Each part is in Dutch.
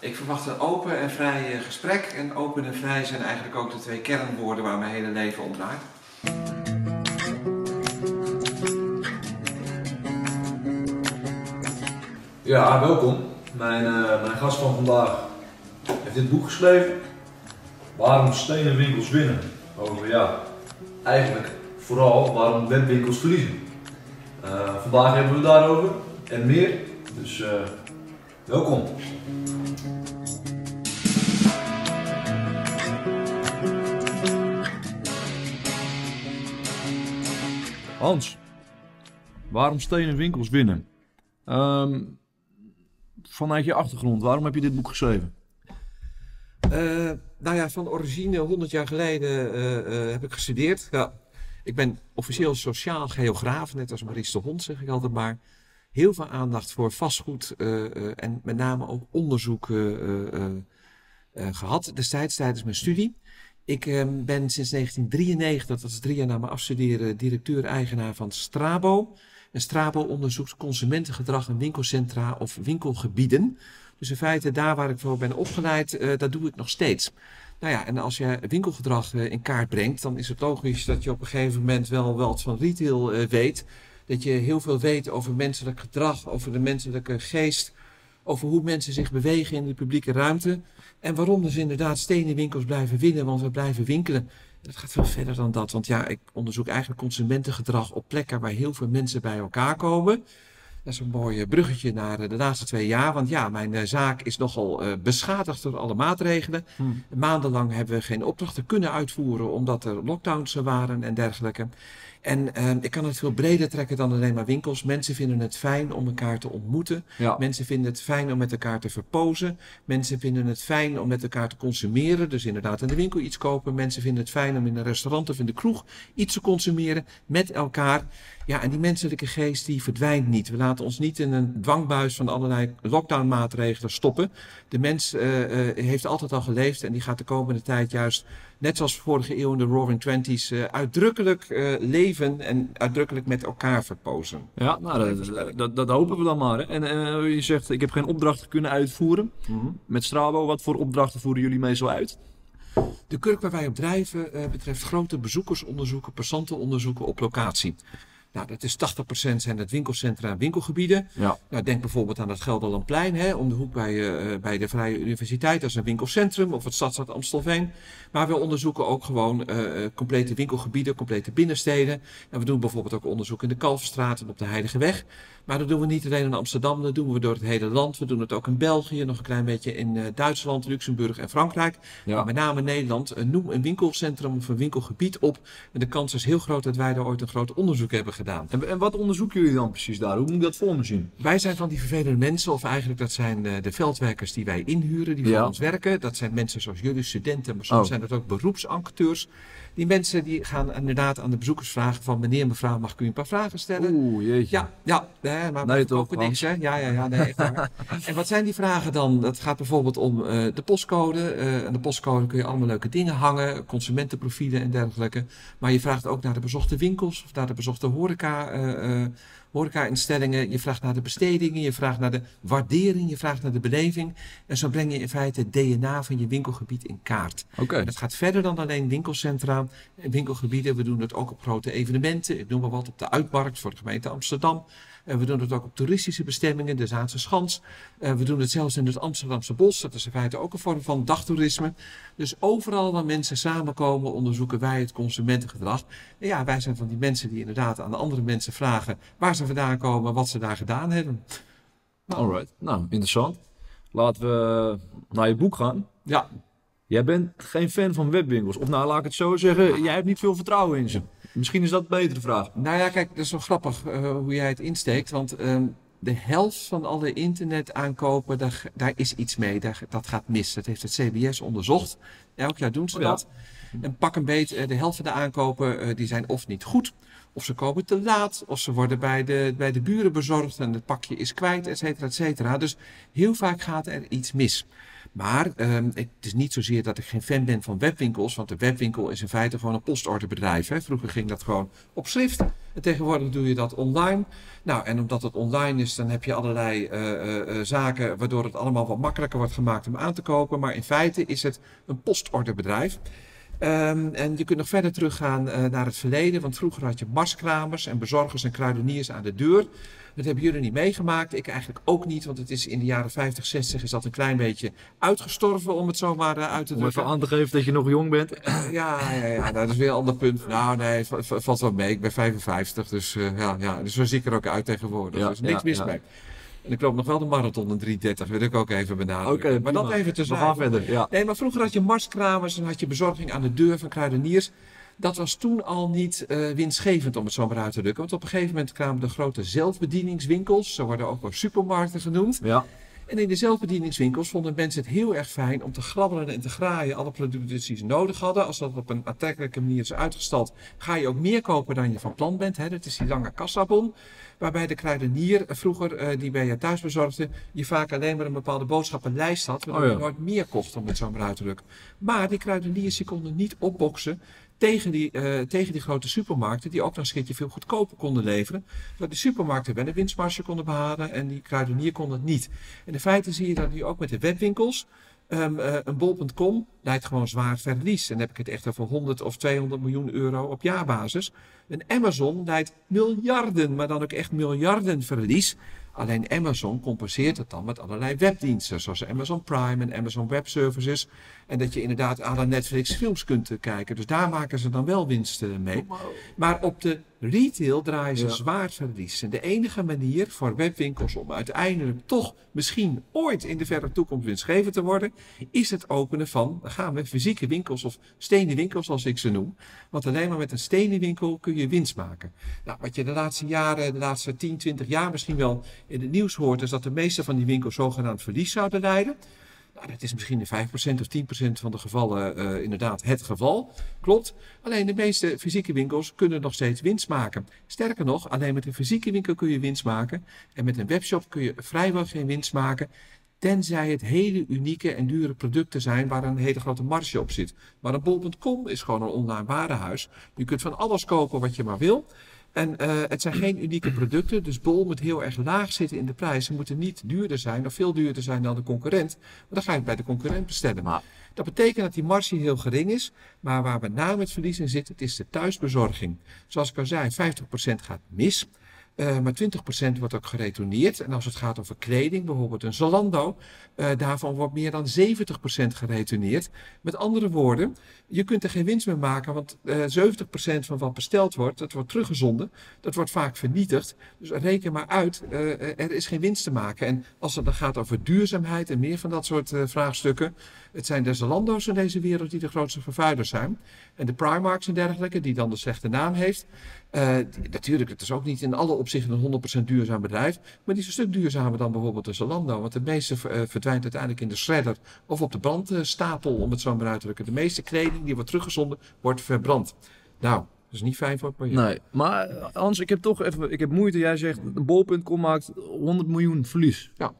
Ik verwacht een open en vrij eh, gesprek. En open en vrij zijn eigenlijk ook de twee kernwoorden waar mijn hele leven om draait. Ja, welkom. Mijn, eh, mijn gast van vandaag heeft dit boek geschreven. Waarom stenen winkels winnen. Over ja, eigenlijk vooral waarom webwinkels verliezen. Eh, vandaag hebben we het daarover en meer. Dus eh, welkom. Hans, waarom stenen winkels winnen? Ehm, vanuit je achtergrond, waarom heb je dit boek geschreven? Eh, nou ja, van origine 100 jaar geleden eh, eh, heb ik gestudeerd. Ja, ik ben officieel sociaal geograaf, net als Maurice de Hond zeg ik altijd maar. Heel veel aandacht voor vastgoed en met name ook onderzoek eh, eh, eh, eh, gehad destijds tijdens mijn studie. Ik eh, ben sinds 1993, dat was drie jaar na mijn afstuderen, directeur-eigenaar van Strabo. En Strabo onderzoekt consumentengedrag in winkelcentra of winkelgebieden. Dus in feite daar waar ik voor ben opgeleid, eh, dat doe ik nog steeds. Nou ja, en als je winkelgedrag eh, in kaart brengt, dan is het logisch dat je op een gegeven moment wel wat van retail weet. Dat je heel veel weet over menselijk gedrag, over de menselijke geest, over hoe mensen zich bewegen in de publieke ruimte. En waarom dus inderdaad stenen winkels blijven winnen, want we blijven winkelen. Dat gaat veel verder dan dat, want ja, ik onderzoek eigenlijk consumentengedrag op plekken waar heel veel mensen bij elkaar komen. Dat is een mooi eh, bruggetje naar eh, de laatste twee jaar. Want ja, mijn eh, zaak is nogal beschadigd door alle maatregelen. Hmm. Maandenlang hebben we geen opdrachten kunnen uitvoeren omdat er lockdowns waren en dergelijke. En ehm, ik kan het veel breder trekken dan alleen maar winkels. Mensen vinden het fijn om elkaar te ontmoeten. Ja. Mensen vinden het fijn om met elkaar te verpozen. Mensen vinden het fijn om met elkaar te consumeren. Dus inderdaad in de winkel iets kopen. Mensen vinden het fijn om in een restaurant of in de kroeg iets te consumeren met elkaar. Ja, en die menselijke geest die verdwijnt niet. We laten ons niet in een dwangbuis van allerlei lockdownmaatregelen stoppen. De mens eh, eh, heeft altijd al geleefd en die gaat de komende tijd juist, net zoals vorige eeuw in de Roaring Twenties, eh, uitdrukkelijk eh, leven en uitdrukkelijk met elkaar verpozen. Ja, nou, dat, dat, dat hopen we dan maar. Hè. En eh, je zegt, ik heb geen opdrachten kunnen uitvoeren. Met Strabo, wat voor opdrachten voeren jullie meestal uit? De kurk waar wij op drijven betreft grote bezoekersonderzoeken, passantenonderzoeken op locatie. Nou, dat is 80% zijn het winkelcentra en winkelgebieden. Ja. Nou, denk bijvoorbeeld aan het Gelderlandplein, hè, om de hoek bij, eh, bij de Vrije Universiteit. Dat is een winkelcentrum, of het Stadstad Amstelveen. Maar we onderzoeken ook gewoon eh, eh, complete winkelgebieden, complete binnensteden. En we doen bijvoorbeeld ook onderzoek in de Kalverstraat en op de Heidegeweg. Maar dat doen we niet alleen in Amsterdam, dat doen we door het hele land. We doen het ook in België, nog een klein beetje in Duitsland, Luxemburg en Frankrijk. Ja. Maar met name Nederland. noem een winkelcentrum of een winkelgebied op. En de kans is heel groot dat wij daar ooit een groot onderzoek hebben gedaan. En, en wat onderzoeken jullie dan precies daar? Hoe moet ik dat voor me zien? Wij zijn van die vervelende mensen, of eigenlijk dat zijn eh, de veldwerkers die wij inhuren, die Ja. voor ons werken. Dat zijn mensen zoals jullie, studenten, maar soms Oh. zijn dat ook beroepsacteurs. Die mensen die gaan inderdaad aan de bezoekers vragen van meneer, mevrouw, mag ik u een paar vragen stellen? Oeh, jeetje. Ja, ja, nee, maar Nee, toch, niks, hè? Ja, ja, ja, nee. En wat zijn die vragen dan? Dat gaat bijvoorbeeld om eh, de postcode. Eh aan de postcode kun je allemaal leuke dingen hangen, consumentenprofielen en dergelijke. Maar je vraagt ook naar de bezochte winkels of naar de bezochte horeca, eh, horeca-instellingen. Je vraagt naar de bestedingen, je vraagt naar de waardering, je vraagt naar de beleving. En zo breng je in feite het DNA van je winkelgebied in kaart. Oké. Het gaat verder dan alleen winkelcentra en winkelgebieden. We doen het ook op grote evenementen. Ik noem maar wat op de Uitmarkt voor de gemeente Amsterdam. We doen het ook op toeristische bestemmingen, de Zaanse Schans. We doen het zelfs in het Amsterdamse Bos. Dat is in feite ook een vorm van dagtoerisme. Dus overal waar mensen samenkomen, onderzoeken wij het consumentengedrag. En ja, wij zijn van die mensen die inderdaad aan de andere mensen vragen waar ze vandaan komen, wat ze daar gedaan hebben. Alright. Nou, interessant. Laten we naar je boek gaan. Ja, Jij bent geen fan van webwinkels. Of nou, laat ik het zo zeggen, jij hebt niet veel vertrouwen in ze. Misschien is dat een betere vraag. Nou ja, kijk, dat is wel grappig eh, hoe jij het insteekt. Want ehm, de helft van alle internetaankopen, daar, daar is iets mee. Daar, dat gaat mis. Dat heeft het CBS onderzocht. Elk jaar doen ze Oh ja. dat. En pak een beet, eh, de helft van de aankopen, eh, die zijn of niet goed, Of ze komen te laat, of ze worden bij de, bij de buren bezorgd en het pakje is kwijt, et cetera, et cetera. Dus heel vaak gaat er iets mis. Maar um, het is niet zozeer dat ik geen fan ben van webwinkels, want de webwinkel is in feite gewoon een postorderbedrijf. Hè. Vroeger ging dat gewoon op schrift en tegenwoordig doe je dat online. Nou, en omdat het online is, dan heb je allerlei uh, uh, zaken waardoor het allemaal wat makkelijker wordt gemaakt om aan te kopen. Maar in feite is het een postorderbedrijf. Um, en je kunt nog verder teruggaan uh, naar het verleden, want vroeger had je marskramers en bezorgers en kruideniers aan de deur. Dat hebben jullie niet meegemaakt. Ik eigenlijk ook niet, want het is in de jaren 50, 60 is dat een klein beetje uitgestorven, om het zomaar uh, uit te drukken. Om even aan te geven dat je nog jong bent. Ja, ja, ja nou, dat is weer een ander punt. Nou, nee, het valt wel mee. Ik ben 55, dus uh, ja, ja, dus zo zie ik er ook uit tegenwoordig. Ja, dus niks ja, mis mee. En ik loop nog wel de marathon in 330, wil ik ook even benadrukken. Okay, maar dat even We gaan verder, ja. Nee, maar vroeger had je marskramers en had je bezorging aan de deur van kruideniers. Dat was toen al niet uh, winstgevend, om het zo maar uit te drukken. Want op een gegeven moment kwamen de grote zelfbedieningswinkels, zo worden ook wel supermarkten genoemd. Ja. En in de zelfbedieningswinkels vonden mensen het heel erg fijn om te grabbelen en te graaien alle producten die ze nodig hadden. Als dat op een aantrekkelijke manier is uitgestald, ga je ook meer kopen dan je van plan bent. Hè? Dat is die lange kassabon. Waarbij de kruidenier vroeger, uh, die bij je thuis bezorgde, je vaak alleen maar een bepaalde boodschappenlijst had. Waardoor oh ja. je nooit meer kocht, om het zo maar uit te drukken. Maar die kruideniers die konden niet opboksen tegen die, uh, tegen die grote supermarkten, die ook nog een veel goedkoper konden leveren. Dat die supermarkten wel een winstmarge konden behalen en die kruidenier kon het niet. En in feite zie je dat nu ook met de webwinkels. Um, uh, een bol.com leidt gewoon zwaar verlies. En dan heb ik het echt over 100 of 200 miljoen euro op jaarbasis. Een Amazon leidt miljarden, maar dan ook echt miljarden verlies. Alleen Amazon compenseert het dan met allerlei webdiensten, zoals Amazon Prime en Amazon Web Services. En dat je inderdaad aan Netflix films kunt kijken. Dus daar maken ze dan wel winst mee. Maar op de retail draaien ze ja. zwaar verlies. En de enige manier voor webwinkels om uiteindelijk toch misschien ooit in de verre toekomst winstgevend te worden, is het openen van, dan gaan we, fysieke winkels of stenen winkels zoals ik ze noem. Want alleen maar met een stenen winkel kun je winst maken. Nou, wat je de laatste jaren, de laatste 10, 20 jaar misschien wel in het nieuws hoort, is dat de meeste van die winkels zogenaamd verlies zouden leiden. Nou, dat is misschien in 5% of 10% van de gevallen uh, inderdaad het geval. Klopt. Alleen de meeste fysieke winkels kunnen nog steeds winst maken. Sterker nog, alleen met een fysieke winkel kun je winst maken. En met een webshop kun je vrijwel geen winst maken. Tenzij het hele unieke en dure producten zijn waar een hele grote marge op zit. Maar een bol.com is gewoon een online warenhuis. Je kunt van alles kopen wat je maar wil. En uh, het zijn geen unieke producten, dus Bol moet heel erg laag zitten in de prijs. Ze moeten niet duurder zijn of veel duurder zijn dan de concurrent. Maar dan ga je het bij de concurrent bestellen. Maar dat betekent dat die marge heel gering is, maar waar met name het verlies in zit, het is de thuisbezorging. Zoals ik al zei, 50% gaat mis. Uh, maar 20% wordt ook geretourneerd. En als het gaat over kleding, bijvoorbeeld een Zalando, uh, daarvan wordt meer dan 70% geretourneerd. Met andere woorden, je kunt er geen winst meer maken, want uh, 70% van wat besteld wordt, dat wordt teruggezonden. Dat wordt vaak vernietigd. Dus reken maar uit, er is geen winst te maken. En als het dan gaat over duurzaamheid en meer van dat soort vraagstukken, het zijn de Zalando's in deze wereld die de grootste vervuilers zijn. En de Primarks en dergelijke, die dan de slechte naam heeft. Uh, natuurlijk, het is ook niet in alle opzichten een 100% duurzaam bedrijf. Maar die is een stuk duurzamer dan bijvoorbeeld de Zalando. Want de meeste uh, verdwijnt uiteindelijk in de shredder of op de brandstapel, om het zo maar uit te drukken. De meeste kleding die wordt teruggezonden, wordt verbrand. Nou, dat is niet fijn voor het milieu. Nee, maar Hans, ik heb toch even ik heb moeite. Jij zegt, een bol.com maakt 100 miljoen verlies. Ja.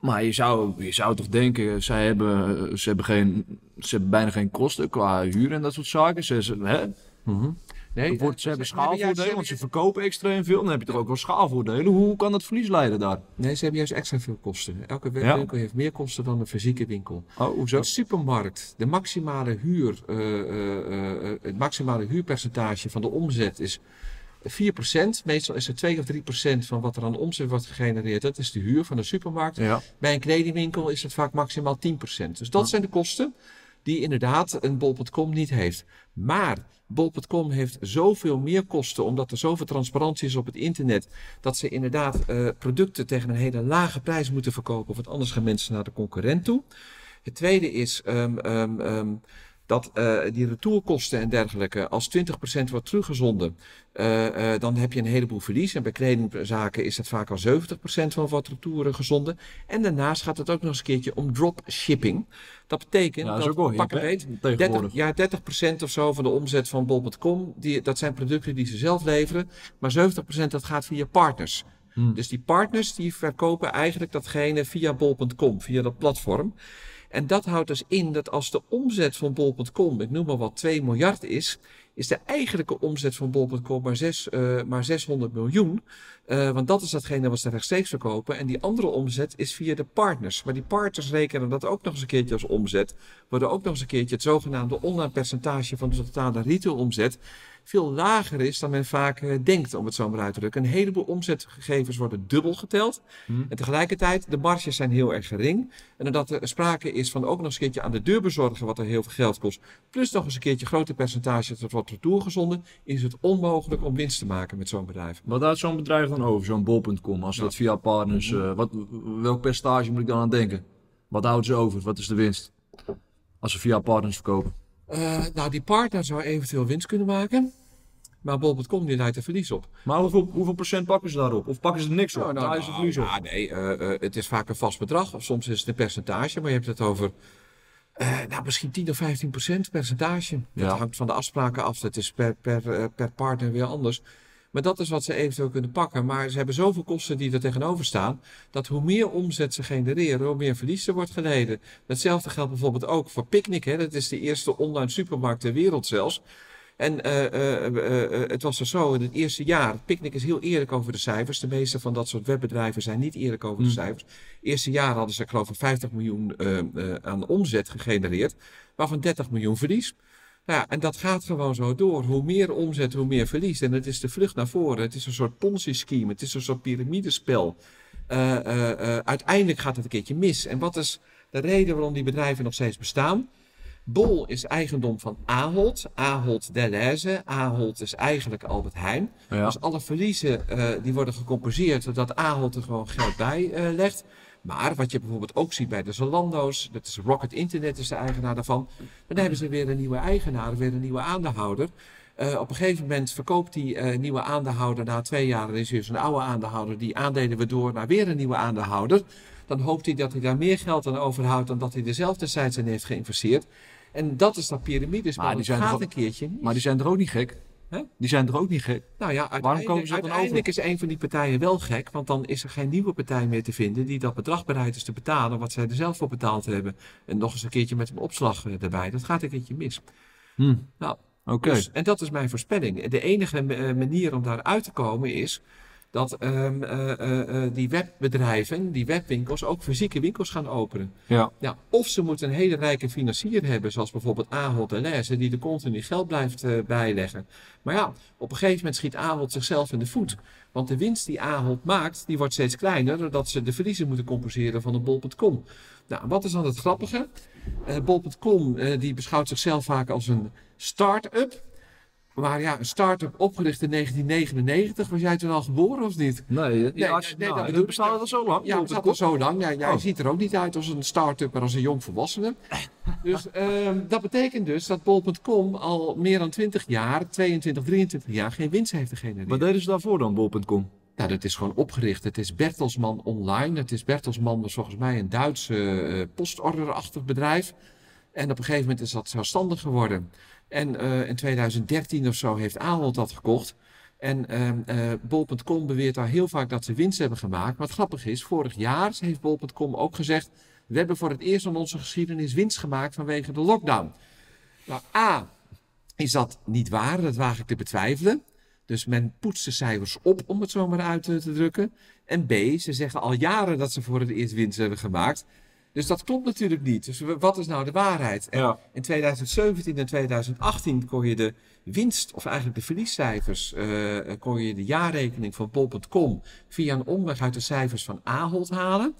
Maar je zou, je zou toch denken, zij hebben, ze, hebben geen, ze hebben bijna geen kosten qua huur en dat soort zaken. Ze, ze, hè? Mm -hmm. Nee, wordt, ze hebben schaalvoordelen, want ze verkopen extreem veel. Dan heb je toch ook wel schaalvoordelen. Hoe kan dat verlies leiden daar? Nee, ze hebben juist extra veel kosten. Elke webwinkel ja. heeft meer kosten dan een fysieke winkel. Oh, hoezo? Een supermarkt, de maximale huur, uh, uh, uh, het maximale huurpercentage van de omzet is 4%. Meestal is er 2 of 3% van wat er aan omzet wordt gegenereerd. Dat is de huur van de supermarkt. Ja. Bij een kledingwinkel is het vaak maximaal 10%. Dus dat ja. zijn de kosten die inderdaad een bol.com niet heeft. Maar bol.com heeft zoveel meer kosten, omdat er zoveel transparantie is op het internet, dat ze inderdaad uh, producten tegen een hele lage prijs moeten verkopen, want anders gaan mensen naar de concurrent toe. Het tweede is, um, um, um, dat eh, die retourkosten en dergelijke, als 20% wordt teruggezonden, eh, eh, dan heb je een heleboel verlies. En bij kledingzaken is dat vaak al 70% van wat retouren gezonden. En daarnaast gaat het ook nog eens een keertje om dropshipping. Dat betekent Ja, dat dat, ook wel pak hip, een hè, beet, 30, tegenwoordig. ja, 30% of zo van de omzet van bol.com, die, dat zijn producten die ze zelf leveren. Maar 70% dat gaat via partners. Hmm. Dus die partners die verkopen eigenlijk datgene via bol.com, via dat platform. En dat houdt dus in dat als de omzet van bol.com, ik noem maar wat, 2 miljard is, is de eigenlijke omzet van bol.com maar, eh, maar 600 miljoen. Eh, want dat is datgene wat ze rechtstreeks verkopen. En die andere omzet is via de partners. Maar die partners rekenen dat ook nog eens een keertje als omzet. Worden ook nog eens een keertje het zogenaamde online percentage van de totale retailomzet veel lager is dan men vaak eh, denkt, om het zo maar uit te drukken. Een heleboel omzetgegevens worden dubbel geteld. Hm. En tegelijkertijd, de marges zijn heel erg gering. En omdat er sprake is van ook nog eens een keertje aan de deur bezorgen, wat er heel veel geld kost, plus nog eens een keertje grote percentage dat wordt retourgezonden, is het onmogelijk om winst te maken met zo'n bedrijf. Wat houdt zo'n bedrijf dan over, zo'n bol.com? Als Ja. dat via partners, eh, wat, welk percentage moet ik dan aan denken? Wat houden ze over? Wat is de winst? Als ze via partners verkopen. Eh, nou, die partner zou eventueel winst kunnen maken. Maar bol.com die leidt er verlies op. Maar hoeveel, hoeveel procent pakken ze daarop? Of pakken ze er niks op? Nou, nou, Draaien ze nou, verlies op? nee, eh, eh, het is vaak een vast bedrag. Of soms is het een percentage, maar je hebt het over nou, misschien 10 of 15 procent percentage. Dat hangt van de afspraken af. Dat is per, per, per partner weer anders. Maar dat is wat ze eventueel kunnen pakken. Maar ze hebben zoveel kosten die er tegenover staan. Dat hoe meer omzet ze genereren, hoe meer verlies er wordt geleden. Hetzelfde geldt bijvoorbeeld ook voor Picnic. Hè. Dat is de eerste online supermarkt ter wereld zelfs. En eh, eh, eh, het was er zo in het eerste jaar. Picnic is heel eerlijk over de cijfers. De meeste van dat soort webbedrijven zijn niet eerlijk over de Hmm. cijfers. Eerste jaar hadden ze, geloof ik, 50 miljoen aan omzet gegenereerd. Waarvan 30 miljoen verlies. Nou ja, en dat gaat gewoon zo door. Hoe meer omzet, hoe meer verlies. En het is de vlucht naar voren. Het is een soort Ponzi-scheme. Het is een soort piramidespel. Eh, eh, eh, uiteindelijk gaat het een keertje mis. En wat is de reden waarom die bedrijven nog steeds bestaan? Bol is eigendom van Ahold. Ahold Delhaize. Ahold is eigenlijk Albert Heijn. Ja. Dus alle verliezen die worden gecompenseerd doordat Ahold er gewoon geld bij legt. Maar wat je bijvoorbeeld ook ziet bij de Zalando's, dat is Rocket Internet is de eigenaar daarvan. Dan hebben ze weer een nieuwe eigenaar, weer een nieuwe aandeelhouder. Eh, op een gegeven moment verkoopt die eh, nieuwe aandeelhouder na twee jaar, dan is er dus een oude aandeelhouder, die aandelen we door naar weer een nieuwe aandeelhouder. Dan hoopt hij dat hij daar meer geld aan overhoudt dan dat hij er zelf destijds in heeft geïnvesteerd. En dat is dat piramidespel. Maar die zijn gaat toch- een keertje. mis. Maar die zijn er ook niet gek. Hè? Die zijn er ook niet gek. Nou ja, kopen uiteindelijk, ze dan uiteindelijk is een van die partijen wel gek, want dan is er geen nieuwe partij meer te vinden die dat bedrag bereid is te betalen wat zij er zelf voor betaald hebben. En nog eens een keertje met een opslag eh, erbij. Dat gaat een keertje mis. Hm. Nou, Oké. Dus, en dat is mijn voorspelling. De enige eh, manier om daaruit te komen is dat ehm, eh, eh, eh, die webbedrijven, die webwinkels, ook fysieke winkels gaan openen. Ja. Ja, of ze moeten een hele rijke financier hebben, zoals bijvoorbeeld Ahold Delhaize, die er continu geld blijft bijleggen. Maar ja, op een gegeven moment schiet Ahold zichzelf in de voet. Want de winst die Ahold maakt, die wordt steeds kleiner, doordat ze de verliezen moeten compenseren van de bol.com. Nou, wat is dan het grappige? Bol.com die beschouwt zichzelf vaak als een start-up. Maar ja, een start-up opgericht in 1999. Was jij toen al geboren of niet? Nee, nee, nou, dat bestaat al zo lang. Ja, het zat al zo lang. Ja, jij Oh. ziet er ook niet uit als een start-up, maar als een jong volwassene. Dus ehm, dat betekent dus dat bol.com al meer dan 20 jaar, 22, 23 jaar, geen winst heeft gegenereerd. Wat deden ze daarvoor dan, bol.com? Nou, dat is gewoon opgericht. Het is Bertelsmann Online. Het is Bertelsmann, was volgens mij een Duits eh, postorderachtig bedrijf. En op een gegeven moment is dat zelfstandig geworden. En eh, in 2013 of zo heeft Ahold dat gekocht. En ehm, eh, bol.com beweert daar heel vaak dat ze winst hebben gemaakt. Maar het grappige is, vorig jaar heeft bol.com ook gezegd... we hebben voor het eerst in onze geschiedenis winst gemaakt vanwege de lockdown. Nou, A, is dat niet waar? Dat waag ik te betwijfelen. Dus men poetst de cijfers op, om het zo maar uit te drukken. En B, ze zeggen al jaren dat ze voor het eerst winst hebben gemaakt. Dus dat klopt natuurlijk niet. Dus wat is nou de waarheid? En Ja. in 2017 en 2018 kon je de winst, of eigenlijk de verliescijfers, eh, kon je de jaarrekening van bol.com via een omweg uit de cijfers van Ahold halen.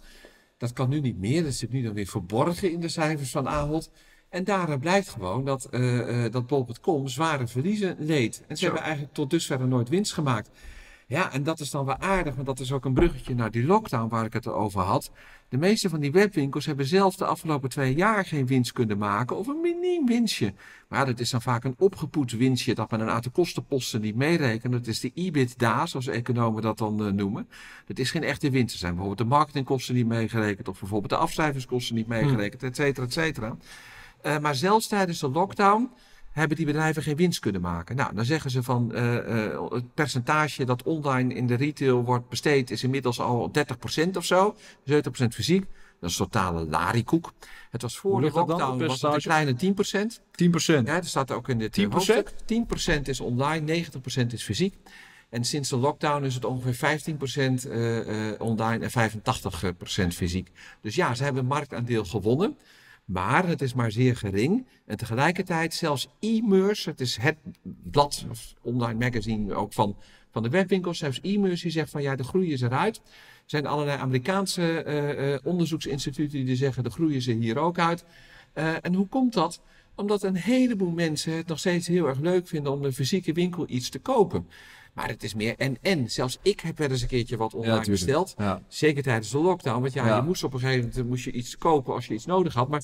Dat kan nu niet meer. Dat zit nu dan weer verborgen in de cijfers van Ahold. En daaruit blijkt gewoon dat, eh, eh, dat bol.com zware verliezen leed. En ze Zo. hebben eigenlijk tot dusver nooit winst gemaakt. Ja, en dat is dan wel aardig, want dat is ook een bruggetje naar die lockdown waar ik het over had. De meeste van die webwinkels hebben zelf de afgelopen twee jaar geen winst kunnen maken of een miniem winstje. Maar ja, dat is dan vaak een opgepoetst winstje dat men een aantal kostenposten niet meerekent. Dat is de EBITDA, zoals economen dat dan uh, noemen. Dat is geen echte winst. Er zijn bijvoorbeeld de marketingkosten niet meegerekend of bijvoorbeeld de afschrijvingskosten niet meegerekend, et cetera, et cetera. Uh, maar zelfs tijdens de lockdown hebben die bedrijven geen winst kunnen maken. Nou, dan zeggen ze van uh, uh, het percentage dat online in de retail wordt besteed is inmiddels al 30% of zo. 70% fysiek. Dat is totale larikoek. Het was voor de lockdown was het een kleine 10%. 10%? Ja, er staat ook in dit 10%? 10% is online, 90% is fysiek. En sinds de lockdown is het ongeveer 15% uh, uh, online en 85% fysiek. Dus ja, ze hebben marktaandeel gewonnen. Maar het is maar zeer gering. En tegelijkertijd zelfs e-merse, het is het blad of online magazine ook van, van de webwinkels. Zelfs e-merse die zegt van ja, de groei is eruit. Er zijn allerlei Amerikaanse uh, uh, onderzoeksinstituten die zeggen de groei is er hier ook uit. Uh, en hoe komt dat? Omdat een heleboel mensen het nog steeds heel erg leuk vinden om een fysieke winkel iets te kopen. Maar het is meer en-en. Zelfs ik heb wel eens een keertje wat online ja, besteld. Ja. Zeker tijdens de lockdown. Want ja, ja, je moest op een gegeven moment moest je iets kopen als je iets nodig had. Maar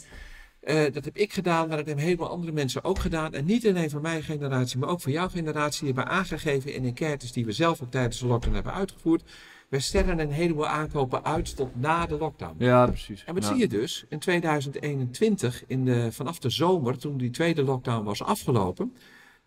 uh, dat heb ik gedaan, maar dat hebben helemaal andere mensen ook gedaan. En niet alleen van mijn generatie, maar ook van jouw generatie. Die hebben aangegeven in enquêtes die we zelf ook tijdens de lockdown hebben uitgevoerd. We stellen een heleboel aankopen uit tot na de lockdown. Ja, precies. En wat ja. zie je dus? In 2021, in de, vanaf de zomer, toen die tweede lockdown was afgelopen...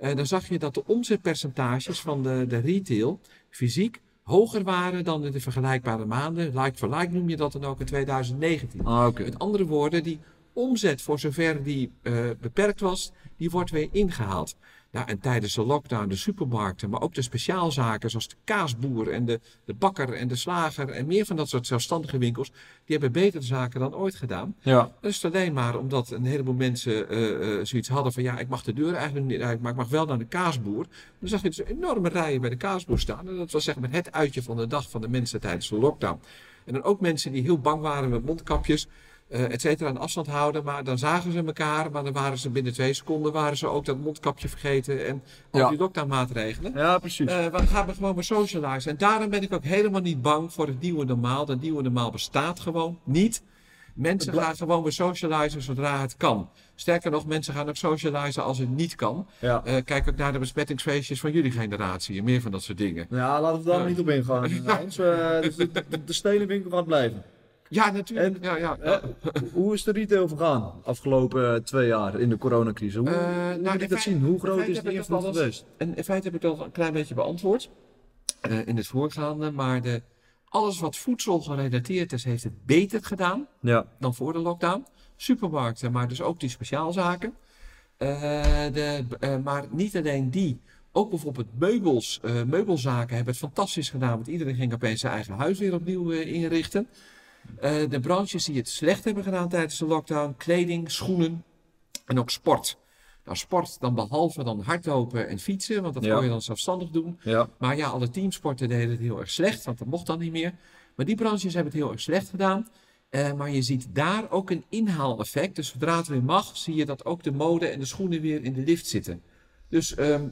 Uh, dan zag je dat de omzetpercentages van de, de retail fysiek hoger waren dan in de vergelijkbare maanden. Like for like noem je dat dan ook in 2019. Ah, okay. Met andere woorden, die omzet voor zover die uh, beperkt was, die wordt weer ingehaald. Nou, en tijdens de lockdown de supermarkten, maar ook de speciaalzaken zoals de kaasboer en de, de bakker en de slager en meer van dat soort zelfstandige winkels, die hebben betere zaken dan ooit gedaan. Ja. Dat is alleen maar omdat een heleboel mensen uh, uh, zoiets hadden van ja, ik mag de deur eigenlijk niet uit, maar ik mag wel naar de kaasboer. Dan zag je dus enorme rijen bij de kaasboer staan. En dat was zeg maar het uitje van de dag van de mensen tijdens de lockdown. En dan ook mensen die heel bang waren met mondkapjes uh, et cetera, een afstand houden. Maar dan zagen ze elkaar, maar dan waren ze binnen twee seconden waren ze ook dat mondkapje vergeten en al Ja. die lockdownmaatregelen. Ja, precies. Uh, maar dan gaan we gewoon weer socializen. En daarom ben ik ook helemaal niet bang voor het nieuwe normaal. Dat nieuwe normaal bestaat gewoon niet. Mensen gaan gewoon weer socializen zodra het kan. Sterker nog, mensen gaan ook socializen als het niet kan. ja. Uh, kijk ook naar de besmettingsfeestjes van jullie generatie en meer van dat soort dingen. ja, laten we daar Ja. niet op ingaan. Eh, de, de, gaat blijven. Ja, natuurlijk. En- ja, ja. Hoe is de retail vergaan afgelopen eh, twee jaar in de coronacrisis? Hoe, Eh, hoe nou, moet ik dat zien? Hoe groot is die invloed geweest? En in feite heb ik dat al een klein beetje beantwoord eh, in het voorgaande. Maar de, alles wat voedsel gerelateerd is, heeft het beter gedaan Ja, dan voor de lockdown. Supermarkten, maar dus ook die speciaalzaken. De, maar niet alleen die. Ook bijvoorbeeld meubels, meubelzaken hebben het fantastisch gedaan. Want iedereen ging opeens zijn eigen huis weer opnieuw inrichten. Eh, de branches die het slecht hebben gedaan tijdens de lockdown. Kleding, schoenen en ook sport. Nou, sport dan behalve dan hardlopen en fietsen. Want dat Ja. kon je dan zelfstandig doen. ja. Maar ja, alle teamsporten deden het heel erg slecht, want dat mocht dan niet meer. Maar die branches hebben het heel erg slecht gedaan. Eh, maar je ziet daar ook een inhaaleffect. Dus zodra het weer mag, zie je dat ook de mode en de schoenen weer in de lift zitten. Dus ehm,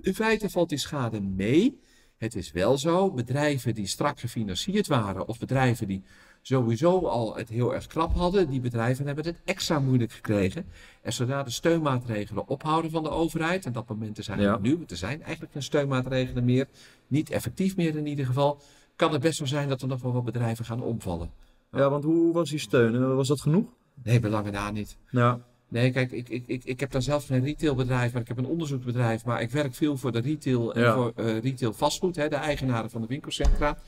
in feite valt die schade mee. Het is wel zo, bedrijven die strak gefinancierd waren, of bedrijven die sowieso al het heel erg krap hadden, die bedrijven hebben het extra moeilijk gekregen. En zodra de steunmaatregelen ophouden van de overheid, en dat momenten zijn Ja. er nu, want er zijn eigenlijk geen steunmaatregelen meer, niet effectief meer in ieder geval, kan het best wel zijn dat er nog wel wat bedrijven gaan omvallen. ja, want hoe was die steun? Eh, Was dat genoeg? Nee, belangen na niet. Ja, Nee, kijk, ik, ik, ik, ik heb dan zelf geen retailbedrijf, maar ik heb een onderzoeksbedrijf. Maar ik werk veel voor de retail en Ja. voor eh, retail vastgoed, hè, de eigenaren van de winkelcentra.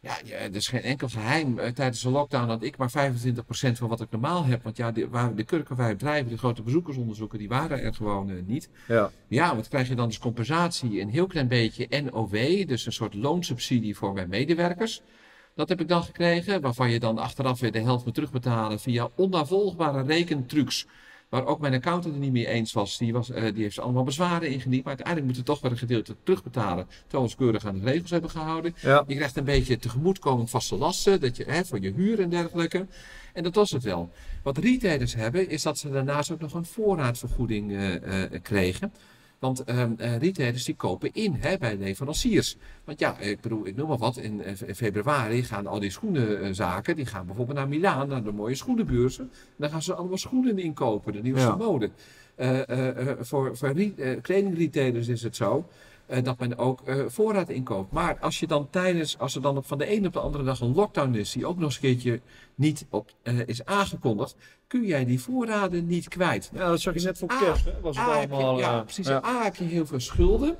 Ja, ja, er is geen enkel geheim eh, tijdens de lockdown dat ik maar 25% van wat ik normaal heb. Want ja, de, waren de bedrijven, de grote bezoekersonderzoeken, die waren er gewoon eh, niet. ja. Ja, wat krijg je dan als compensatie? Een heel klein beetje NOW, dus een soort loonsubsidie voor mijn medewerkers. Dat heb ik dan gekregen, waarvan je dan achteraf weer de helft moet terugbetalen via onnavolgbare rekentrucs. Waar ook mijn accountant het niet mee eens was. Die, was, eh, die heeft ze allemaal bezwaren ingediend. Maar uiteindelijk moeten we toch weer een gedeelte terugbetalen. Terwijl we ons keurig aan de regels hebben gehouden. ja. Je krijgt een beetje tegemoetkoming vaste lasten, dat je, hè, voor je huur en dergelijke. En dat was het wel. Wat retailers hebben, is dat ze daarnaast ook nog een voorraadvergoeding eh, eh, kregen. Want ehm, eh, retailers die kopen in hè, bij leveranciers. Want ja, ik bedoel, ik noem maar wat. In eh, fe- februari gaan al die schoenenzaken, die gaan bijvoorbeeld naar Milaan, naar de mooie schoenenbeurzen. En dan gaan ze allemaal schoenen inkopen, de nieuwste Ja. mode. Eh, voor voor re- kledingretailers is het zo dat men ook eh, voorraad inkoopt. Maar als je dan tijdens, als er dan op van de ene op de andere dag een lockdown is, die ook nog eens een keertje niet op, eh, is aangekondigd, kun jij die voorraden niet kwijt. Ja, dat zag je net voor kerst, hè? Was het A, je- allemaal... ja, eh, precies. ja. A, heb je heel veel schulden.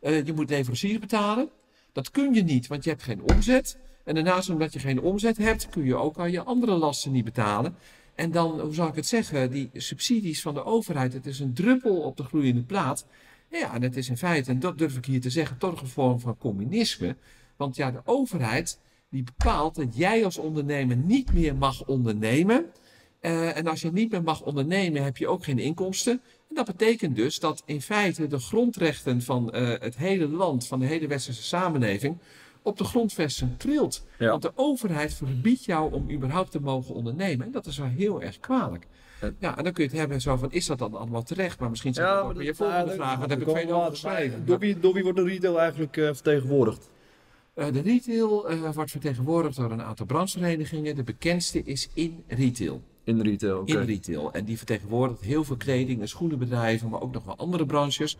Eh, je moet leveranciers betalen. Dat kun je niet, want je hebt geen omzet. En daarnaast, omdat je geen omzet hebt, kun je ook al je andere lasten niet betalen. En dan, hoe zal ik het zeggen, die subsidies van de overheid, het is een druppel op de gloeiende plaat. Ja, en het is in feite, en dat durf ik hier te zeggen, toch een vorm van communisme. Want ja, de overheid die bepaalt dat jij als ondernemer niet meer mag ondernemen. Eh, en als je niet meer mag ondernemen, heb je ook geen inkomsten. En dat betekent dus dat in feite de grondrechten van eh, het hele land, van de hele westerse samenleving, op de grondvesten trilt. Ja. Want de overheid verbiedt jou om überhaupt te mogen ondernemen. En dat is wel heel erg kwalijk. Ja. Ja, en dan kun je het hebben zo van, is dat dan allemaal terecht? Maar misschien zijn dat ook weer volgende vraag. Wat heb ik veel over geschreven? Door wie, door wie wordt de retail eigenlijk eh, vertegenwoordigd? Eh, de retail eh, wordt vertegenwoordigd door een aantal brancheverenigingen. De bekendste is In Retail. In retail. In retail. En die vertegenwoordigt heel veel kleding en schoenenbedrijven, maar ook nog wel andere branches.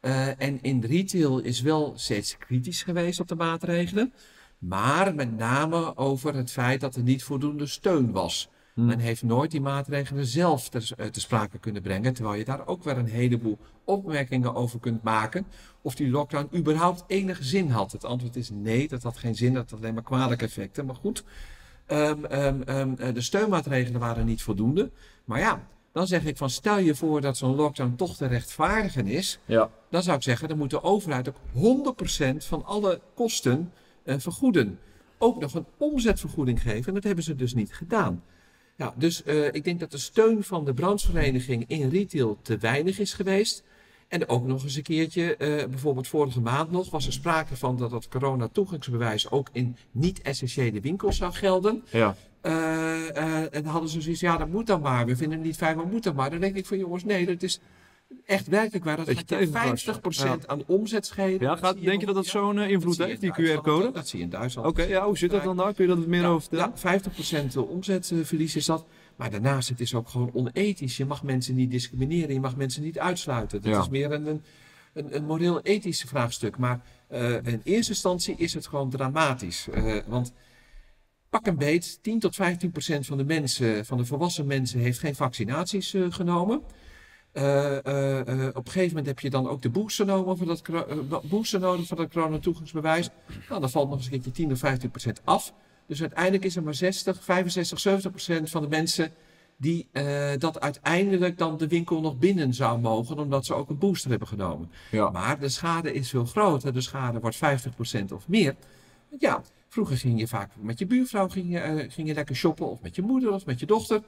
Eh, en in retail is wel steeds kritisch geweest op de maatregelen. Maar met name over het feit dat er niet voldoende steun was. Hm. Men heeft nooit die maatregelen zelf ter, eh, te sprake kunnen brengen. Terwijl je daar ook weer een heleboel opmerkingen over kunt maken. Of die lockdown überhaupt enige zin had. Het antwoord is nee, dat had geen zin. Dat had alleen maar kwalijke effecten. Maar goed, ehm, ehm, ehm, eh, de steunmaatregelen waren niet voldoende. Maar ja, dan zeg ik van stel je voor dat zo'n lockdown toch te rechtvaardigen is. Ja. Dan zou ik zeggen, dan moet de overheid ook 100% van alle kosten eh, vergoeden. Ook nog een omzetvergoeding geven. En dat hebben ze dus niet gedaan. Ja, dus eh, ik denk dat de steun van de branchevereniging in retail te weinig is geweest. En ook nog eens een keertje, eh, bijvoorbeeld vorige maand nog, was er sprake van dat dat corona-toegangsbewijs ook in niet-essentiële winkels zou gelden. Ja. Eh, en dan hadden ze zoiets, ja, dat moet dan maar. We vinden het niet fijn, maar moet dan maar. Dan denk ik van, jongens, nee, dat is echt werkelijk waar. Dat Beetje gaat je tegengas. 50% aan omzet schelen. Ja, gaat, denk je dat dat zo'n eh, invloed heeft, die. QR-code? Dat zie je in Duitsland. Oké, ja, hoe zit dat dan daar? Kun je dat meer over vertellen? Ja, 50% omzetverlies is dat. Maar daarnaast, het is ook gewoon onethisch. Je mag mensen niet discrimineren, je mag mensen niet uitsluiten. Dat Ja. is meer een, een, een, een moreel-ethisch vraagstuk. Maar eh, in eerste instantie is het gewoon dramatisch. Eh, want pak een beet, 10 tot 15 procent van de mensen, van de volwassen mensen, heeft geen vaccinaties eh, genomen. Eh, eh, eh, op een gegeven moment heb je dan ook de booster nodig voor dat, booster nodig voor dat coronatoegangsbewijs. Nou, dan valt nog eens een keertje 10 of 15 procent af. Dus uiteindelijk is er maar 60, 65, 70 procent van de mensen die dat uiteindelijk dan de winkel nog binnen zou mogen, omdat ze ook een booster hebben genomen. Ja. Maar de schade is veel groter. De schade wordt 50% of meer. Ja, vroeger ging je vaak met je buurvrouw ging je, eh, ging je lekker shoppen, of met je moeder of met je dochter.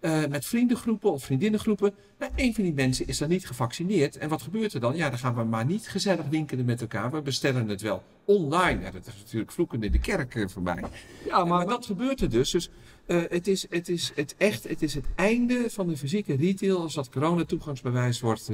eh, met vriendengroepen of vriendinnengroepen. Nou, een van die mensen is dan niet gevaccineerd. En wat gebeurt er dan? Ja, dan gaan we maar niet gezellig winkelen met elkaar. We bestellen het wel online. Ja, dat is natuurlijk vloeken in de kerk eh, voorbij. Ja, maar, dat gebeurt er dus. Dus het, is, het, is het, echt, het is het einde van de fysieke retail als dat coronatoegangsbewijs wordt,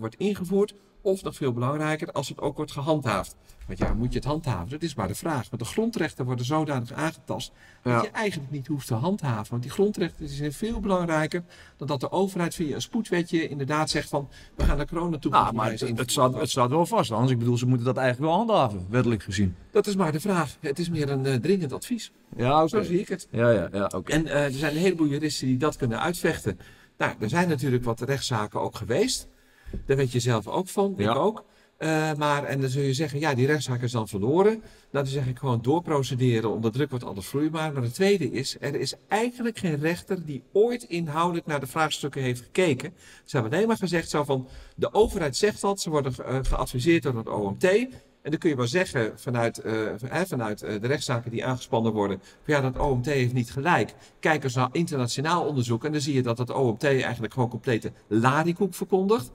wordt ingevoerd. Of nog veel belangrijker, als het ook wordt gehandhaafd. Want ja, moet je het handhaven? Dat is maar de vraag. Want de grondrechten worden zodanig aangetast Ja. dat je eigenlijk niet hoeft te handhaven. Want die grondrechten zijn veel belangrijker dan dat de overheid via een spoedwetje inderdaad zegt van we gaan de Nou, maar het, het, staat, het staat wel vast, Hans. Ik bedoel, ze moeten dat eigenlijk wel handhaven, wettelijk gezien. Dat is maar de vraag. Het is meer een eh, dringend advies. Ja, Zo zie ik het. Ja, ja, ja, oké. En eh, er zijn een heleboel juristen die dat kunnen uitvechten. Nou, er zijn natuurlijk wat rechtszaken ook geweest. Daar weet je zelf ook van, Ja. ik ook. Eh, maar, en dan zul je zeggen, ja, die rechtszaak is dan verloren. Nou, dan zeg ik gewoon doorprocederen, onder druk wordt alles vloeibaar. Maar het tweede is, er is eigenlijk geen rechter die ooit inhoudelijk naar de vraagstukken heeft gekeken. Ze hebben alleen maar gezegd zo van, de overheid zegt dat, ze worden eh, geadviseerd door het OMT. En dan kun je wel zeggen vanuit, eh, van- vanuit eh, de rechtszaken die aangespannen worden, van ja, dat OMT heeft niet gelijk. Kijk eens naar internationaal onderzoek en dan zie je dat het OMT eigenlijk gewoon complete larikoek verkondigt.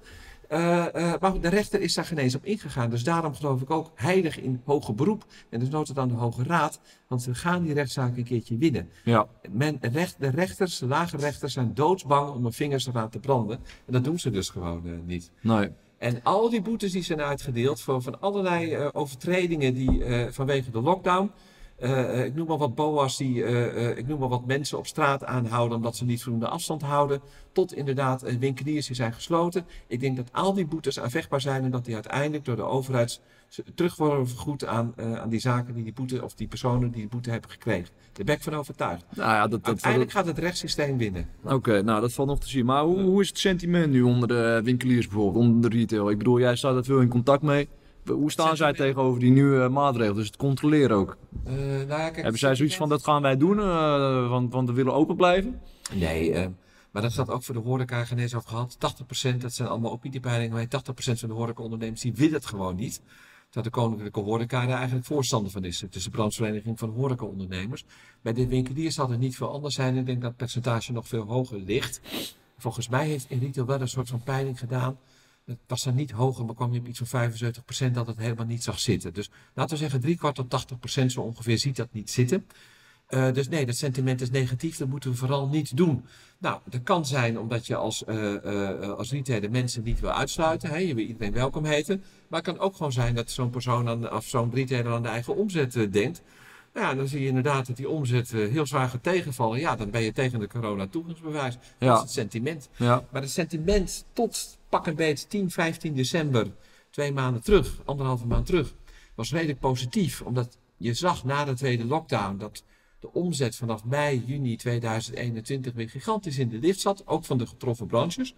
Eh, maar de rechter is daar geen eens op ingegaan. Dus daarom geloof ik ook heilig in hoger beroep. En dus nood aan de Hoge Raad. Want we gaan die rechtszaak een keertje winnen. Ja. Men, recht, de rechters, de lage rechters, zijn doodsbang om hun vingers eraan te branden. En dat doen ze dus gewoon niet. Nee. En al die boetes die zijn uitgedeeld voor van allerlei eh, overtredingen die eh, vanwege de lockdown. eh, ik noem maar wat boa's die, ik noem maar wat mensen op straat aanhouden omdat ze niet voldoende afstand houden. Tot inderdaad winkeliers die zijn gesloten. Ik denk dat al die boetes aanvechtbaar zijn en dat die uiteindelijk door de overheid z- terug worden vergoed aan, eh, aan die zaken die die boete of die personen die die boete hebben gekregen. Daar ben ik van overtuigd. Nou ja, dat, dat, Uiteindelijk gaat het rechtssysteem winnen. Oké, nou dat valt nog te zien. Maar hoe, hoe is het sentiment nu onder de winkeliers bijvoorbeeld, onder de retail? Ik bedoel, jij staat er veel in contact mee. Hoe staan zij tegenover die nieuwe maatregelen? Dus het controleren ook. Eh, nou ja, kijk, Hebben zij zoiets van, dat gaan wij doen, eh, want, want we willen open blijven? Nee, eh, maar dat staat ook voor de horeca geen eens over gehad. 80%, dat zijn allemaal opiniepeilingen, maar 80% van de horecaondernemers die willen het gewoon niet. Dat de Koninklijke Horeca daar eigenlijk voorstander van is. Het is de branchevereniging van horecaondernemers. Bij de winkeliers zal het niet veel anders zijn. Ik denk dat het percentage nog veel hoger ligt. Volgens mij heeft retail wel een soort van peiling gedaan. Het was dan niet hoger, maar kwam je op iets van 75% dat het helemaal niet zag zitten. Dus laten we zeggen, drie kwart tot 80% zo ongeveer ziet dat niet zitten. Eh, dus nee, dat sentiment is negatief, dat moeten we vooral niet doen. Nou, dat kan zijn omdat je als, eh, eh, als retailer mensen niet wil uitsluiten. Hè? Je wil iedereen welkom heten. Maar het kan ook gewoon zijn dat zo'n persoon aan, of zo'n retailer aan de eigen omzet denkt. Nou ja, dan zie je inderdaad dat die omzet heel zwaar gaat tegenvallen. Ja, dan ben je tegen de corona toegangsbewijs. Dat Ja. is het sentiment. Ja. Maar het sentiment tot pak een beetje 10, 15 december, twee maanden terug, anderhalve maand terug, was redelijk positief. Omdat je zag na de tweede lockdown dat de omzet vanaf mei, juni 2021 weer gigantisch in de lift zat. Ook van de getroffen branches.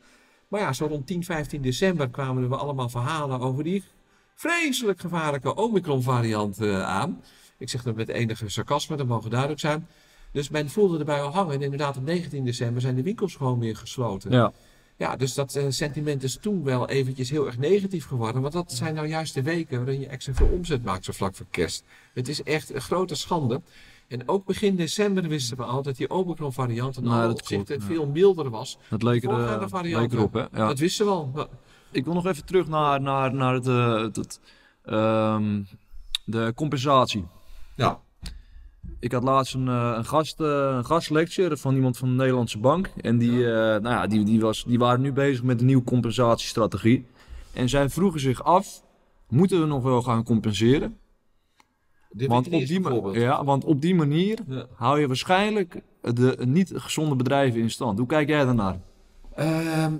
Maar ja, zo rond 10, 15 december kwamen er weer allemaal verhalen over die vreselijk gevaarlijke Omicron variant eh, aan. Ik zeg dat met enige sarcasme, dat mogen duidelijk zijn. Dus men voelde erbij al hangen. En inderdaad, op 19 december zijn de winkels gewoon weer gesloten. Ja. Ja, dus dat eh, sentiment is toen wel eventjes heel erg negatief geworden. Want dat zijn nou juist de weken waarin je extra veel omzet maakt, zo vlak voor kerst. Het is echt een grote schande. En ook begin december wisten we al dat die Omicron variant in Nou, alle opzichten ja. veel milder was. Dat leek, er, eh, leek erop, hè? Ja. Dat wisten we al. Ik wil nog even terug naar, naar, naar het, eh, het, het, ehm, de compensatie. Ja. Ik had laatst een, eh, een, gast, een gastlecture van iemand van de Nederlandse Bank. En die, nou ja, die, die, was, die waren nu bezig met een nieuwe compensatiestrategie. En zij vroegen zich af, moeten we nog wel gaan compenseren? De Want op, die, ja, want op die manier Ja. hou je waarschijnlijk de niet gezonde bedrijven in stand. Hoe kijk jij daarnaar? Ehm,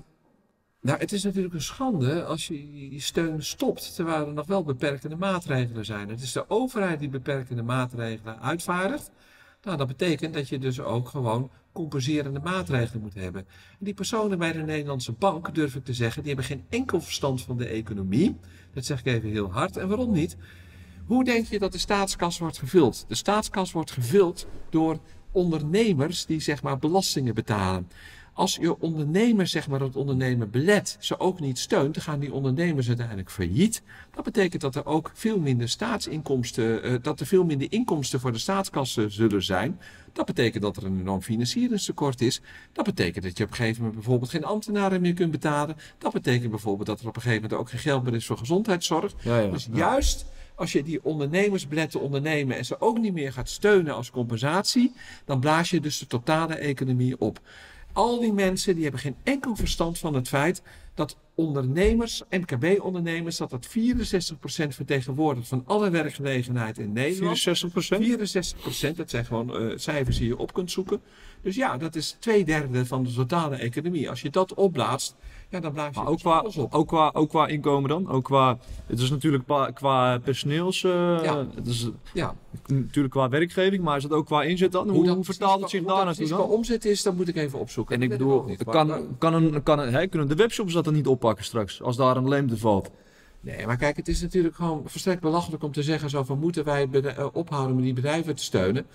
nou, het is natuurlijk een schande als je je steun stopt terwijl er nog wel beperkende maatregelen zijn. Het is de overheid die beperkende maatregelen uitvaardigt. Nou, dat betekent dat je dus ook gewoon compenserende maatregelen moet hebben. En die personen bij de Nederlandse bank, durf ik te zeggen, die hebben geen enkel verstand van de economie. Dat zeg ik even heel hard. En waarom niet? Hoe denk je dat de staatskas wordt gevuld? De staatskas wordt gevuld door ondernemers die zeg maar belastingen betalen. Als je ondernemer zeg maar het ondernemen belet, ze ook niet steunt, dan gaan die ondernemers uiteindelijk failliet. Dat betekent dat er ook veel minder staatsinkomsten, eh, dat er veel minder inkomsten voor de staatskassen zullen zijn. Dat betekent dat er een enorm financieringstekort is. Dat betekent dat je op een gegeven moment bijvoorbeeld geen ambtenaren meer kunt betalen. Dat betekent bijvoorbeeld dat er op een gegeven moment ook geen geld meer is voor gezondheidszorg. Ja, ja. Dus juist als je die ondernemers belet te ondernemen en ze ook niet meer gaat steunen als compensatie, dan blaas je dus de totale economie op. Al die mensen die hebben geen enkel verstand van het feit dat ondernemers, MKB-ondernemers, dat dat 64% vertegenwoordigt van alle werkgelegenheid in Nederland. 64 procent? 64%, dat zijn gewoon eh, cijfers die je op kunt zoeken. Dus ja, dat is twee derde van de totale economie. Als je dat opblaast, ja, dan blaas je Maar ook qua, op. ook, qua, ook qua inkomen dan? Ook qua, het is natuurlijk qua, personeels, eh, Ja. het is Ja, natuurlijk qua werkgeving, maar is het ook qua inzet dan? Hoe, dat hoe vertaalt het zich daar hoe dat naartoe dan? qua omzet is, dat moet ik even opzoeken. En ik Dat bedoel, kan, kan een, kan een, hè, kunnen de webshops dat dan niet oppakken straks, als daar een leemte valt? Nee, maar kijk, het is natuurlijk gewoon verstrekt belachelijk om te zeggen zo van moeten wij eh, ophouden met die bedrijven te steunen.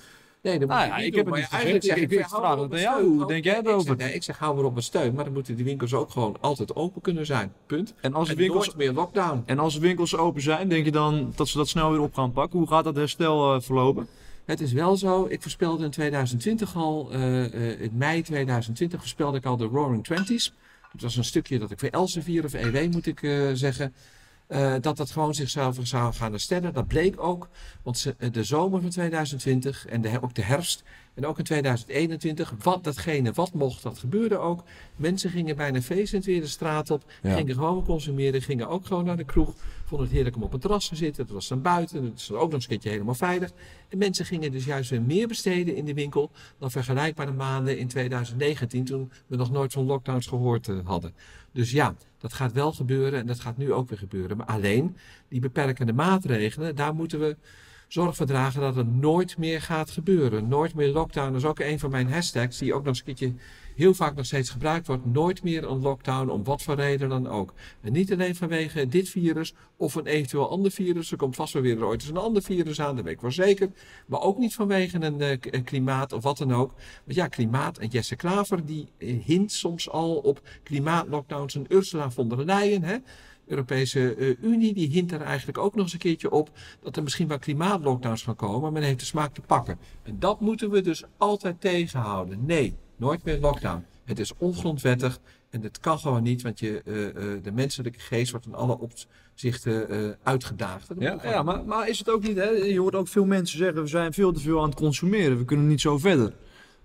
Nee, dat moet Nou je ja, niet ik doen. heb het niet eigenlijk gezegd. zeg Ik- vraag het jou. Hoe denk jij ik erover? zeg- Nee, ik zeg hou maar op met steun, maar dan moeten die winkels ook gewoon altijd open kunnen zijn. Punt. En als, de winkels, nooit meer lockdown. en als de winkels open zijn, denk je dan dat ze dat snel weer op gaan pakken? Hoe gaat dat herstel eh, verlopen? Het is wel zo, ik voorspelde in 2020 al, eh, eh, in mei 2020 voorspelde ik al de Roaring Twenties. Het was een stukje dat ik voor Elsevier of EW moet ik eh, zeggen, eh, dat dat gewoon zichzelf zou gaan herstellen. Dat bleek ook, want ze, eh, de zomer van 2020 en de, ook de herfst En ook in 2021, wat datgene, wat mocht, dat gebeurde ook. Mensen gingen bijna feestend weer de straat op, Ja. gingen gewoon consumeren, gingen ook gewoon naar de kroeg. Vonden het heerlijk om op het terras te zitten, het was dan buiten, het is dan ook nog eens een keertje helemaal veilig. En mensen gingen dus juist weer meer besteden in de winkel dan vergelijkbare maanden in 2019, toen we nog nooit van lockdowns gehoord eh, hadden. Dus ja, dat gaat wel gebeuren en dat gaat nu ook weer gebeuren. Maar alleen die beperkende maatregelen, daar moeten we zorg voor dragen dat het nooit meer gaat gebeuren. Nooit meer lockdown. Dat is ook een van mijn hashtags die ook nog eens een keertje heel vaak nog steeds gebruikt wordt. Nooit meer een lockdown, om wat voor reden dan ook. En niet alleen vanwege dit virus of een eventueel ander virus. Er komt vast wel weer ooit eens een ander virus aan, dat weet ik wel zeker. Maar ook niet vanwege een, eh, een klimaat of wat dan ook. Want ja, klimaat en Jesse Klaver die eh, hint soms al op klimaatlockdowns. En Ursula von der Leyen, hè, Europese eh, Unie, die hint er eigenlijk ook nog eens een keertje op dat er misschien wel klimaatlockdowns gaan komen, maar men heeft de smaak te pakken. En dat moeten we dus altijd tegenhouden. Nee, nooit meer lockdown. Het is ongrondwettig en het kan gewoon niet, want je, eh, eh, de menselijke geest wordt in alle opzichten uitgedaagd. Ja, ja maar, maar is het ook niet, hè? je hoort ook veel mensen zeggen, we zijn veel te veel aan het consumeren, we kunnen niet zo verder.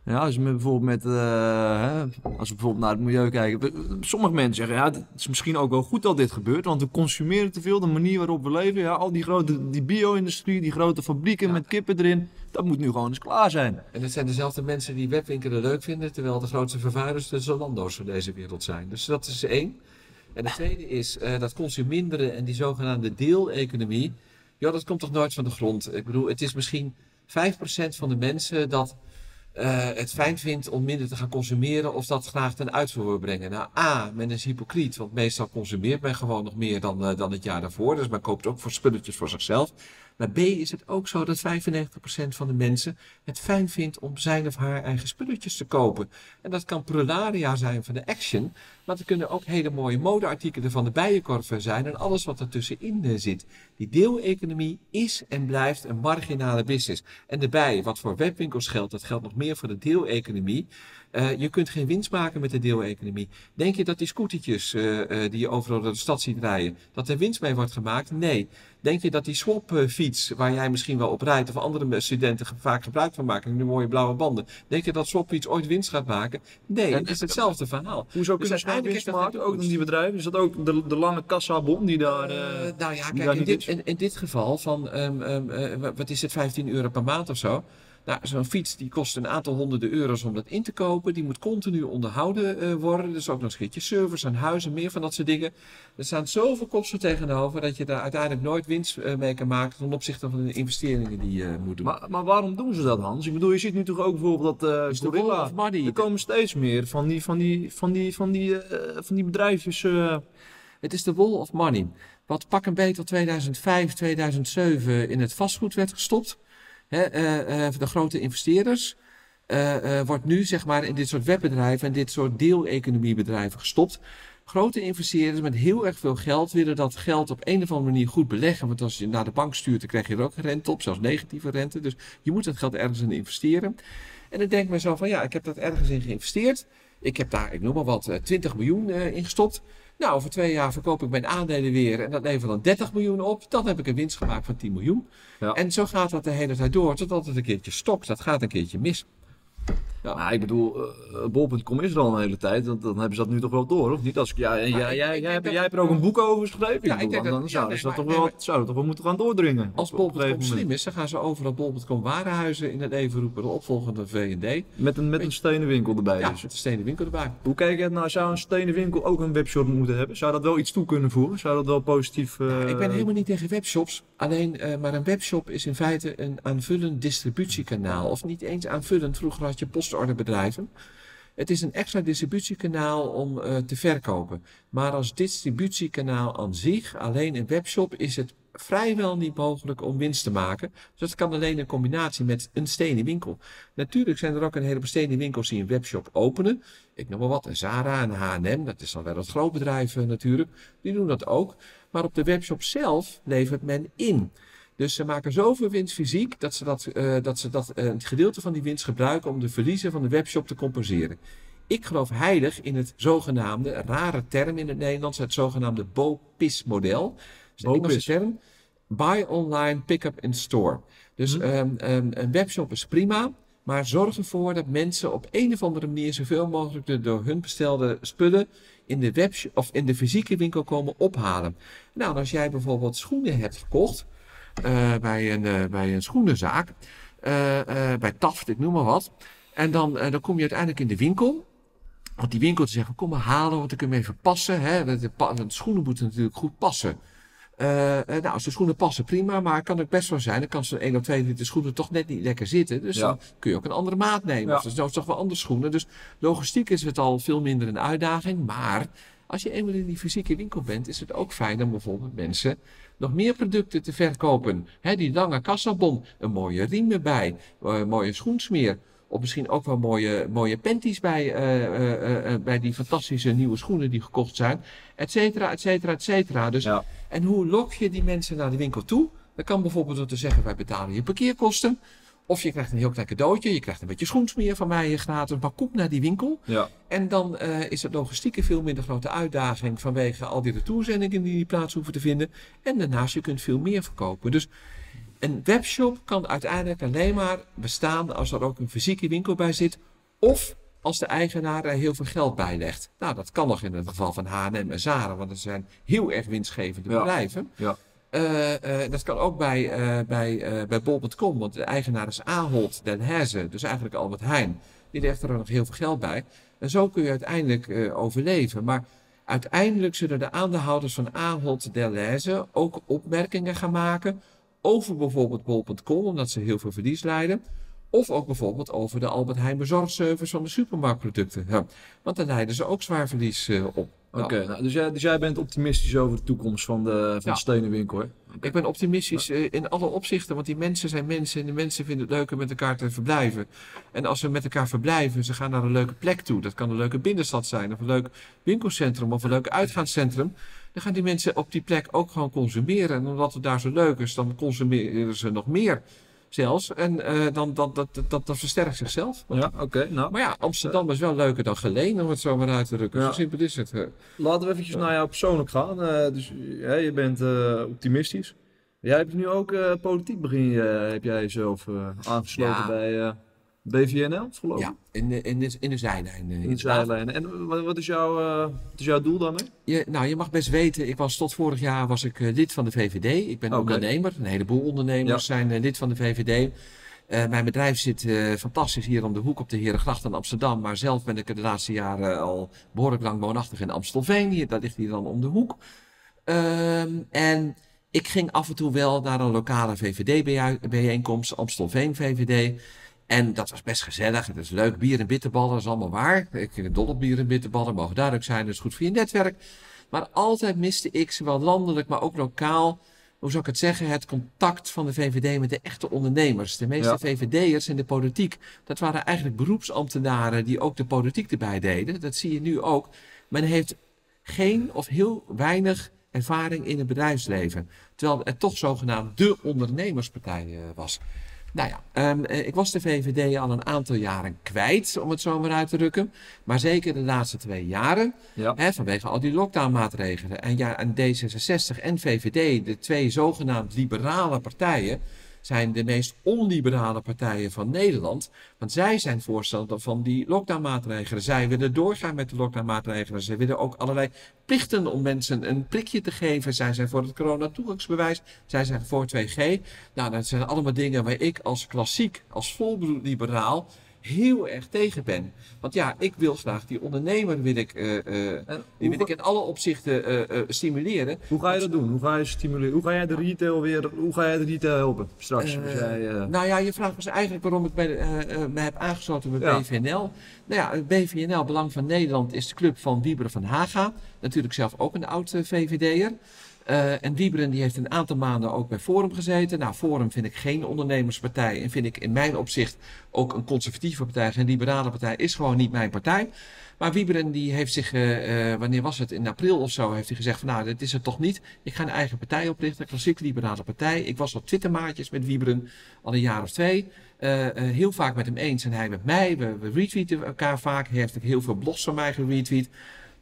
Ja, als met, bijvoorbeeld met, eh, hè, als we bijvoorbeeld naar het milieu kijken. Sommige mensen zeggen, ja, het is misschien ook wel goed dat dit gebeurt, want we consumeren te veel, de manier waarop we leven. Ja, al die grote, die bio-industrie, die grote fabrieken Ja. met kippen erin, dat moet nu gewoon eens klaar zijn. En het zijn dezelfde mensen die webwinkelen leuk vinden, terwijl de grootste vervuilers de Zalando's van deze wereld zijn. Dus dat is één. En de tweede is eh, dat consuminderen en die zogenaamde deeleconomie. Ja, dat komt toch nooit van de grond. Ik bedoel, het is misschien 5% van de mensen dat eh, het fijn vindt om minder te gaan consumeren of dat graag ten uitvoer brengen. Nou, A, men is hypocriet, want meestal consumeert men gewoon nog meer dan, eh, dan het jaar daarvoor. Dus men koopt ook voor spulletjes voor zichzelf. Maar B is het ook zo dat 95% van de mensen het fijn vindt om zijn of haar eigen spulletjes te kopen. En dat kan prularia zijn van de Action, maar het kunnen ook hele mooie modeartikelen van de Bijenkorf zijn en alles wat ertussenin eh, zit. Die deeleconomie is en blijft een marginale business. En daarbij, wat voor webwinkels geldt, dat geldt nog meer voor de deeleconomie. Eh, je kunt geen winst maken met de deeleconomie. Denk je dat die scootertjes eh, die je overal door de stad ziet rijden, dat er winst mee wordt gemaakt? Nee. Denk je dat die swapfiets, waar jij misschien wel op rijdt, of andere studenten vaak gebruik van maken, die mooie blauwe banden, denk je dat swapfiets ooit winst gaat maken? Nee, het is hetzelfde verhaal. Hoezo Dus kunnen ze winst maken, ook in die bedrijven? Is dat ook de, de lange kassabon die daar... Eh, nou ja, kijk, in dit, in, in dit geval van, ehm, ehm, eh, wa- wat is het, 15 euro per maand of zo? Nou, zo'n fiets die kost een aantal honderden euro's om dat in te kopen. Die moet continu onderhouden eh, worden. Dus ook nog eens een aan huis en meer van dat soort dingen. Er staan zoveel kosten tegenover dat je daar uiteindelijk nooit winst eh, mee kan maken ten opzichte van de investeringen die je moet doen. Maar, maar waarom doen ze dat, Hans? Ik bedoel, je ziet nu toch ook bijvoorbeeld dat eh Is de Gorilla... wall of money. Er komen steeds meer van die, van die, van die, van die, eh, van die bedrijfjes... eh, Het is de wall of money. Wat pak een beet tot 2005, 2007 in het vastgoed werd gestopt. Hè, eh, eh, de grote investeerders. eh, eh, wordt nu zeg maar in dit soort webbedrijven en dit soort deeleconomiebedrijven gestopt. Grote investeerders met heel erg veel geld willen dat geld op een of andere manier goed beleggen. Want als je naar de bank stuurt, dan krijg je er ook rente op, zelfs negatieve rente. Dus je moet dat geld ergens in investeren. En dan denkt men zo van ja, ik heb dat ergens in geïnvesteerd. Ik heb daar, ik noem maar wat, eh, 20 miljoen eh, in gestopt. Nou, over twee jaar verkoop ik mijn aandelen weer en dat levert dan 30 miljoen op. Dan heb ik een winst gemaakt van 10 miljoen. Ja. En zo gaat dat de hele tijd door, totdat het een keertje stokt. Dat gaat een keertje mis. Ja. Ik bedoel, eh, bol.com is er al een hele tijd. Dan, dan hebben ze dat nu toch wel door, of niet? Als ik, ja, jij, jij, hebt, jij hebt er ook een boek over geschreven. Ja, Ik denk dan, dat- ja, zouden ze dat toch wel, nee, maar- zouden toch wel moeten gaan doordringen. Als een bol.com slim is, dan gaan ze overal bol.com warenhuizen in het leven roepen. De opvolgende V&D. Met een, met een stenen winkel erbij. Ja, dus. met de stenen winkel erbij. Hoe kijk je nou? Zou een stenen winkel ook een webshop moeten hebben? Zou dat wel iets toe kunnen voegen? Zou dat wel positief... eh, Ik ben helemaal niet tegen webshops. Alleen, eh, maar een webshop is in feite een aanvullend distributiekanaal. Of niet eens aanvullend. Vroeger had je postorderbedrijven. Het is een extra distributiekanaal om eh, te verkopen. Maar als distributiekanaal aan zich, alleen een webshop, is het vrijwel niet mogelijk om winst te maken. Dus dat kan alleen in combinatie met een stenen winkel. Natuurlijk zijn er ook een heleboel stenen winkels die een webshop openen. Ik noem maar wat, een Zara en H&M, dat is dan wel het grootbedrijf eh, natuurlijk. Die doen dat ook. Maar op de webshop zelf levert men in. Dus ze maken zoveel winst fysiek dat ze, dat, eh, dat, ze dat, eh, een gedeelte van die winst gebruiken om de verliezen van de webshop te compenseren. Ik geloof heilig in het zogenaamde, rare term in het Nederlands, het zogenaamde BOPIS-model. Dat is een. Engelse term. Buy online, pick up in store. Dus Hm. ehm, ehm, een webshop is prima, Maar zorg ervoor dat mensen op een of andere manier zoveel mogelijk de door hun bestelde spullen in de web of in de fysieke winkel komen ophalen. Nou, als jij bijvoorbeeld schoenen hebt gekocht eh, bij, een, eh, bij een schoenenzaak, eh, eh, bij Taft, ik noem maar wat. En dan, eh, dan kom je uiteindelijk in de winkel. Want die winkel te zeggen, kom maar halen, want ik hem even passen. Hè? De, pa- de schoenen moeten natuurlijk goed passen. Eh, eh, nou, als de schoenen passen, prima. Maar het kan ook best wel zijn. Dan kan zo'n 1 of 2 liter schoenen toch net niet lekker zitten. Dus Ja. dan kun je ook een andere maat nemen. Ja. Of er zijn toch wel andere schoenen. Dus logistiek is het al veel minder een uitdaging. Maar als je eenmaal in die fysieke winkel bent, is het ook fijn om bijvoorbeeld mensen nog meer producten te verkopen. Die lange kassabon, een mooie riem erbij, eh, een mooie schoensmeer. Of misschien ook wel mooie, mooie panties bij, eh, eh, eh, eh, bij die fantastische nieuwe schoenen die gekocht zijn. Et cetera, et cetera, et cetera. Dus, Ja. En hoe lok je die mensen naar de winkel toe? Dat kan bijvoorbeeld door te zeggen, wij betalen je parkeerkosten. Of je krijgt een heel klein cadeautje. Je krijgt een beetje schoensmeer van mij gratis. Maar kom naar die winkel. Ja. En dan eh, is het logistiek een veel minder grote uitdaging vanwege al die retourzendingen die die plaats hoeven te vinden. En daarnaast, je kunt veel meer verkopen. Dus een webshop kan uiteindelijk alleen maar bestaan als er ook een fysieke winkel bij zit. Of als de eigenaar er heel veel geld bij legt. Nou, dat kan nog in het geval van H&M en Zara, want dat zijn heel erg winstgevende Ja. bedrijven. Ja. Eh, eh, dat kan ook bij, eh bij, bij bol.com, want de eigenaar is Ahold Den Haze, dus eigenlijk Albert Heijn. Die legt er nog heel veel geld bij. En zo kun je uiteindelijk overleven. Maar uiteindelijk zullen de aandeelhouders van Ahold Den Haze ook opmerkingen gaan maken over bijvoorbeeld bol.com, omdat ze heel veel verlies leiden. Of ook bijvoorbeeld over de Albert Heijn bezorgservice van de supermarktproducten. Ja. Want daar leiden ze ook zwaar verlies eh, op. Oké, Nou, nou, dus, jij, dus jij bent optimistisch over de toekomst van de, van Ja. de hè? Ik ben optimistisch eh, in alle opzichten, want die mensen zijn mensen en de mensen vinden het leuk om met elkaar te verblijven. En als ze met elkaar verblijven, ze gaan naar een leuke plek toe. Dat kan een leuke binnenstad zijn, of een leuk winkelcentrum, of een leuk uitgaanscentrum. Dan gaan die mensen op die plek ook gewoon consumeren. En omdat het daar zo leuk is, dan consumeren ze nog meer zelfs. En eh, dan, dan, dat, dat, dat, dat versterkt zichzelf. Ja, oké. nou, Maar ja, Amsterdam is wel leuker dan Geleen, om het zo maar uit te drukken. Ja. Zo simpel is het. eh. laten we eventjes naar jou persoonlijk gaan. Eh, dus hè, je bent eh, optimistisch. Jij hebt nu ook eh, politiek begin heb jij jezelf eh, aangesloten Ja. bij eh, BVNL, geloof ik? Ja, in de, in de, in de zijlijn. eh, In de zijlijnen. En wat, wat, is jouw, eh, wat is jouw doel daarmee? Je, nou, je mag best weten, ik was tot vorig jaar was ik eh, lid van de VVD. Ik ben ondernemer. Een heleboel ondernemers zijn eh, lid van de VVD. Eh, mijn bedrijf zit eh, fantastisch hier om de hoek op de Herengracht in Amsterdam. Maar zelf ben ik de laatste jaren al behoorlijk lang woonachtig in Amstelveen. Hier, dat ligt hier dan om de hoek. Ehm, en ik ging af en toe wel naar een lokale VVD-bijeenkomst, Amstelveen VVD. En dat was best gezellig. Het is leuk. Bier en bitterballen, dat is allemaal waar. Ik het dol op bier en bitterballen, mogen duidelijk zijn. Dat is goed voor je netwerk. Maar altijd miste ik, zowel landelijk, maar ook lokaal, hoe zou ik het zeggen, het contact van de VVD met de echte ondernemers. De meeste Ja. VVD'ers in de politiek, dat waren eigenlijk beroepsambtenaren die ook de politiek erbij deden. Dat zie je nu ook. Men heeft geen of heel weinig ervaring in het bedrijfsleven. Terwijl het toch zogenaamd de ondernemerspartij eh, was. Nou ja, ehm, eh, ik was de VVD al een aantal jaren kwijt, om het zo maar uit te drukken. Maar zeker de laatste twee jaren, Ja. hè, vanwege al die lockdownmaatregelen. En ja, en D66 en VVD, de twee zogenaamd liberale partijen, zijn de meest onliberale partijen van Nederland. Want zij zijn voorstander van die lockdownmaatregelen. Zij willen doorgaan met de lockdownmaatregelen. Zij willen ook allerlei plichten om mensen een prikje te geven. Zij zijn voor het coronatoegangsbewijs. Zij zijn voor 2G. Nou, dat zijn allemaal dingen waar ik als klassiek, als volbloed liberaal, heel erg tegen ben. Want ja, ik wil graag die ondernemer wil ik, eh, eh, die wil ik in alle opzichten eh, stimuleren. hoe ga je dat doen? Hoe ga je stimuleren? Hoe ga jij de retail weer, hoe ga jij de retail helpen straks? Als jij, Nou ja, je vraagt was eigenlijk waarom ik bij, me heb aangesloten bij Ja. BVNL. Nou ja, BVNL, Belang van Nederland, is de club van Wieberen van Haga. Natuurlijk zelf ook een oud VVD'er. Eh, en Wieberen die heeft een aantal maanden ook bij Forum gezeten. Nou, Forum vind ik geen ondernemerspartij. En vind ik in mijn opzicht ook een conservatieve partij. Geen liberale partij is gewoon niet mijn partij. Maar Wieberen die heeft zich, eh, eh, wanneer was het, in april of zo, heeft hij gezegd van nou, dit is het toch niet. Ik ga een eigen partij oprichten, een klassiek liberale partij. Ik was op Twittermaatjes met Wieberen, al een jaar of twee. Heel vaak met hem eens en hij met mij. We, we retweeten elkaar vaak. Hij heeft ook heel veel blogs van mij geretweet.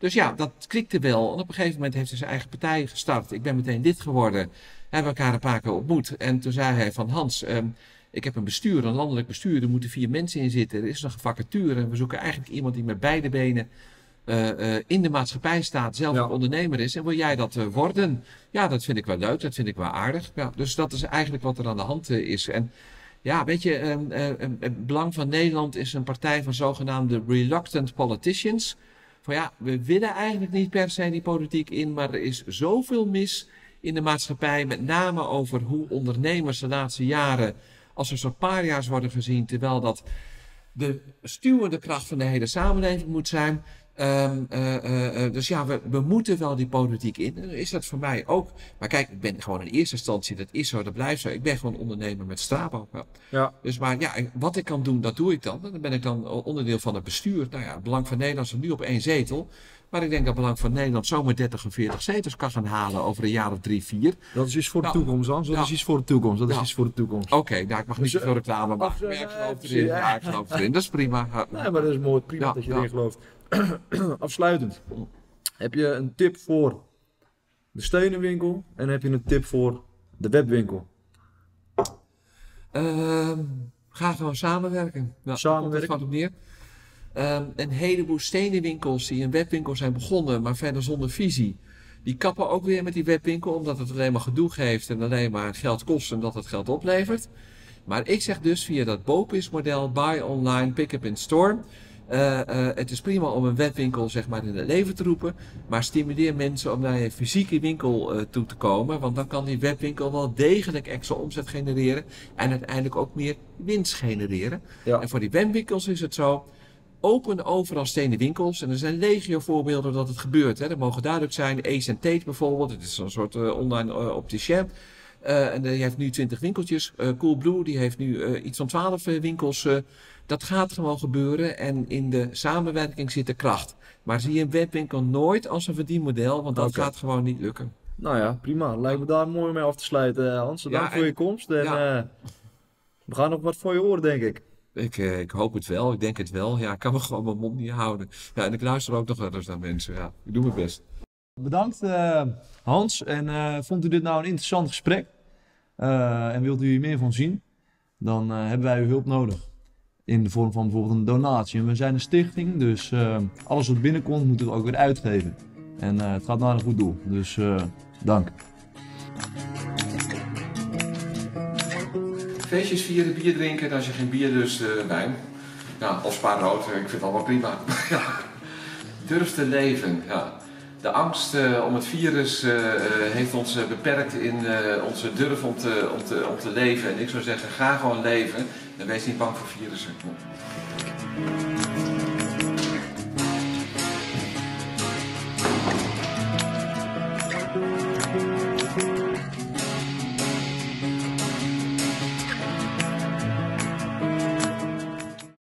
Dus ja, dat klikte wel. En op een gegeven moment heeft hij zijn eigen partij gestart. Ik ben meteen lid geworden. We hebben elkaar een paar keer ontmoet. En toen zei hij van Hans, ehm, Ik heb een bestuur, een landelijk bestuur, er moeten vier mensen in zitten. Er is nog een vacature en we zoeken eigenlijk iemand die met beide benen eh, eh, in de maatschappij staat, zelf Ja. ook ondernemer is. En wil jij dat eh, worden? Ja, dat vind ik wel leuk, dat vind ik wel aardig. Ja, dus dat is eigenlijk wat er aan de hand is. En ja, weet je, ehm, eh, ehm, het Belang van Nederland is een partij van zogenaamde reluctant politicians. Van ja, we willen eigenlijk niet per se die politiek in, maar er is zoveel mis in de maatschappij. Met name over hoe ondernemers de laatste jaren als een soort paria's worden gezien. Terwijl dat de stuwende kracht van de hele samenleving moet zijn. Ehm, eh, eh, eh, dus ja, we, we moeten wel die politiek in. Is dat voor mij ook. Maar kijk, ik ben gewoon in eerste instantie, dat is zo, dat blijft zo. Ik ben gewoon ondernemer met Strabo. Ja. Dus maar ja, wat ik kan doen, dat doe ik dan. Dan ben ik dan onderdeel van het bestuur. Nou ja, het Belang van Nederland is nu op één zetel. Maar ik denk dat Belang van Nederland zomaar 30 of 40 zetels kan gaan halen over een jaar of drie, vier. Dat is iets voor de Nou, toekomst, Hans. Dat ja. is iets voor de toekomst. Dat is Ja. iets voor de toekomst. Oké, nou ik mag niet Dus, te veel reclame maken. Maar ja, ik geloof erin. ja. Ja, ik geloof erin. Dat is prima. Nee, maar dat is mooi. Prima dat je erin gelooft. Afsluitend. Heb je een tip voor de stenenwinkel en heb je een tip voor de webwinkel? Ehm, ga gewoon samenwerken. Samenwerken. komt het neer. Ehm, een heleboel stenenwinkels die een webwinkel zijn begonnen, maar verder zonder visie. Die kappen ook weer met die webwinkel, omdat het alleen maar gedoe geeft en alleen maar geld kost en dat het geld oplevert. Maar ik zeg dus via dat BOPIS-model, buy online, pick-up in store. Eh, eh, het is prima om een webwinkel zeg maar in het leven te roepen, maar stimuleer mensen om naar je fysieke winkel eh, toe te komen, want dan kan die webwinkel wel degelijk extra omzet genereren en uiteindelijk ook meer winst genereren. Ja. En voor die webwinkels is het zo, open overal stenen winkels. En er zijn legio voorbeelden dat het gebeurt. Hè. Dat mogen duidelijk zijn. Ace Tate bijvoorbeeld. Het is een soort online opticien. Eh, en die heeft nu 20 winkeltjes. Eh Coolblue die heeft nu eh, iets van 12 eh, winkels. dat gaat gewoon gebeuren. En in de samenwerking zit de kracht. Maar zie een webwinkel nooit als een verdienmodel. Want dat gaat gewoon niet lukken. Nou ja, prima. Lijkt me daar mooi mee af te sluiten, Hans. Dank Ja, voor je komst. En ja. we gaan nog wat voor je horen, denk ik. Ik, ik hoop het wel. Ik denk het wel. Ja, ik kan me gewoon mijn mond niet houden. Ja, en ik luister ook nog wel eens naar mensen. Ja, ik doe mijn best. Bedankt eh, Hans. En eh, vond u dit nou een interessant gesprek? Eh, en wilt u hier meer van zien? Dan hebben wij uw hulp nodig. In de vorm van bijvoorbeeld een donatie. En we zijn een stichting, dus alles wat binnenkomt moeten we ook weer uitgeven. En het gaat naar een goed doel. Dus dank. Feestjes vieren, bier drinken. En als je geen bier eh, wijn. Ja, of spa rood. eh, Ik vind het allemaal prima. Durf te leven. De angst eh, om het virus eh, eh, heeft ons beperkt in onze durf om te, om, te, om te leven. En ik zou zeggen, ga gewoon leven. En wees niet bang voor virussen.